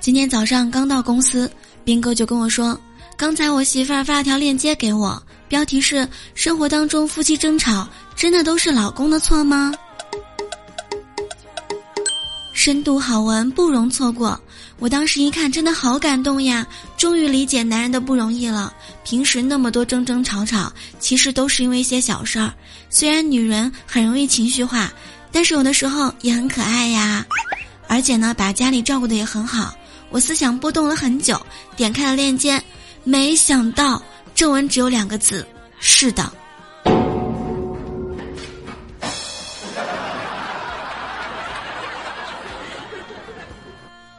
今天早上刚到公司，斌哥就跟我说：“刚才我媳妇儿发了条链接给我，标题是‘生活当中夫妻争吵真的都是老公的错吗？’深度好文不容错过。我当时一看，真的好感动呀！终于理解男人的不容易了。平时那么多争争吵吵，其实都是因为一些小事儿。虽然女人很容易情绪化，但是有的时候也很可爱呀。而且呢，把家里照顾的也很好。”我思想波动了很久，点开了链接，没想到正文只有两个字：是的，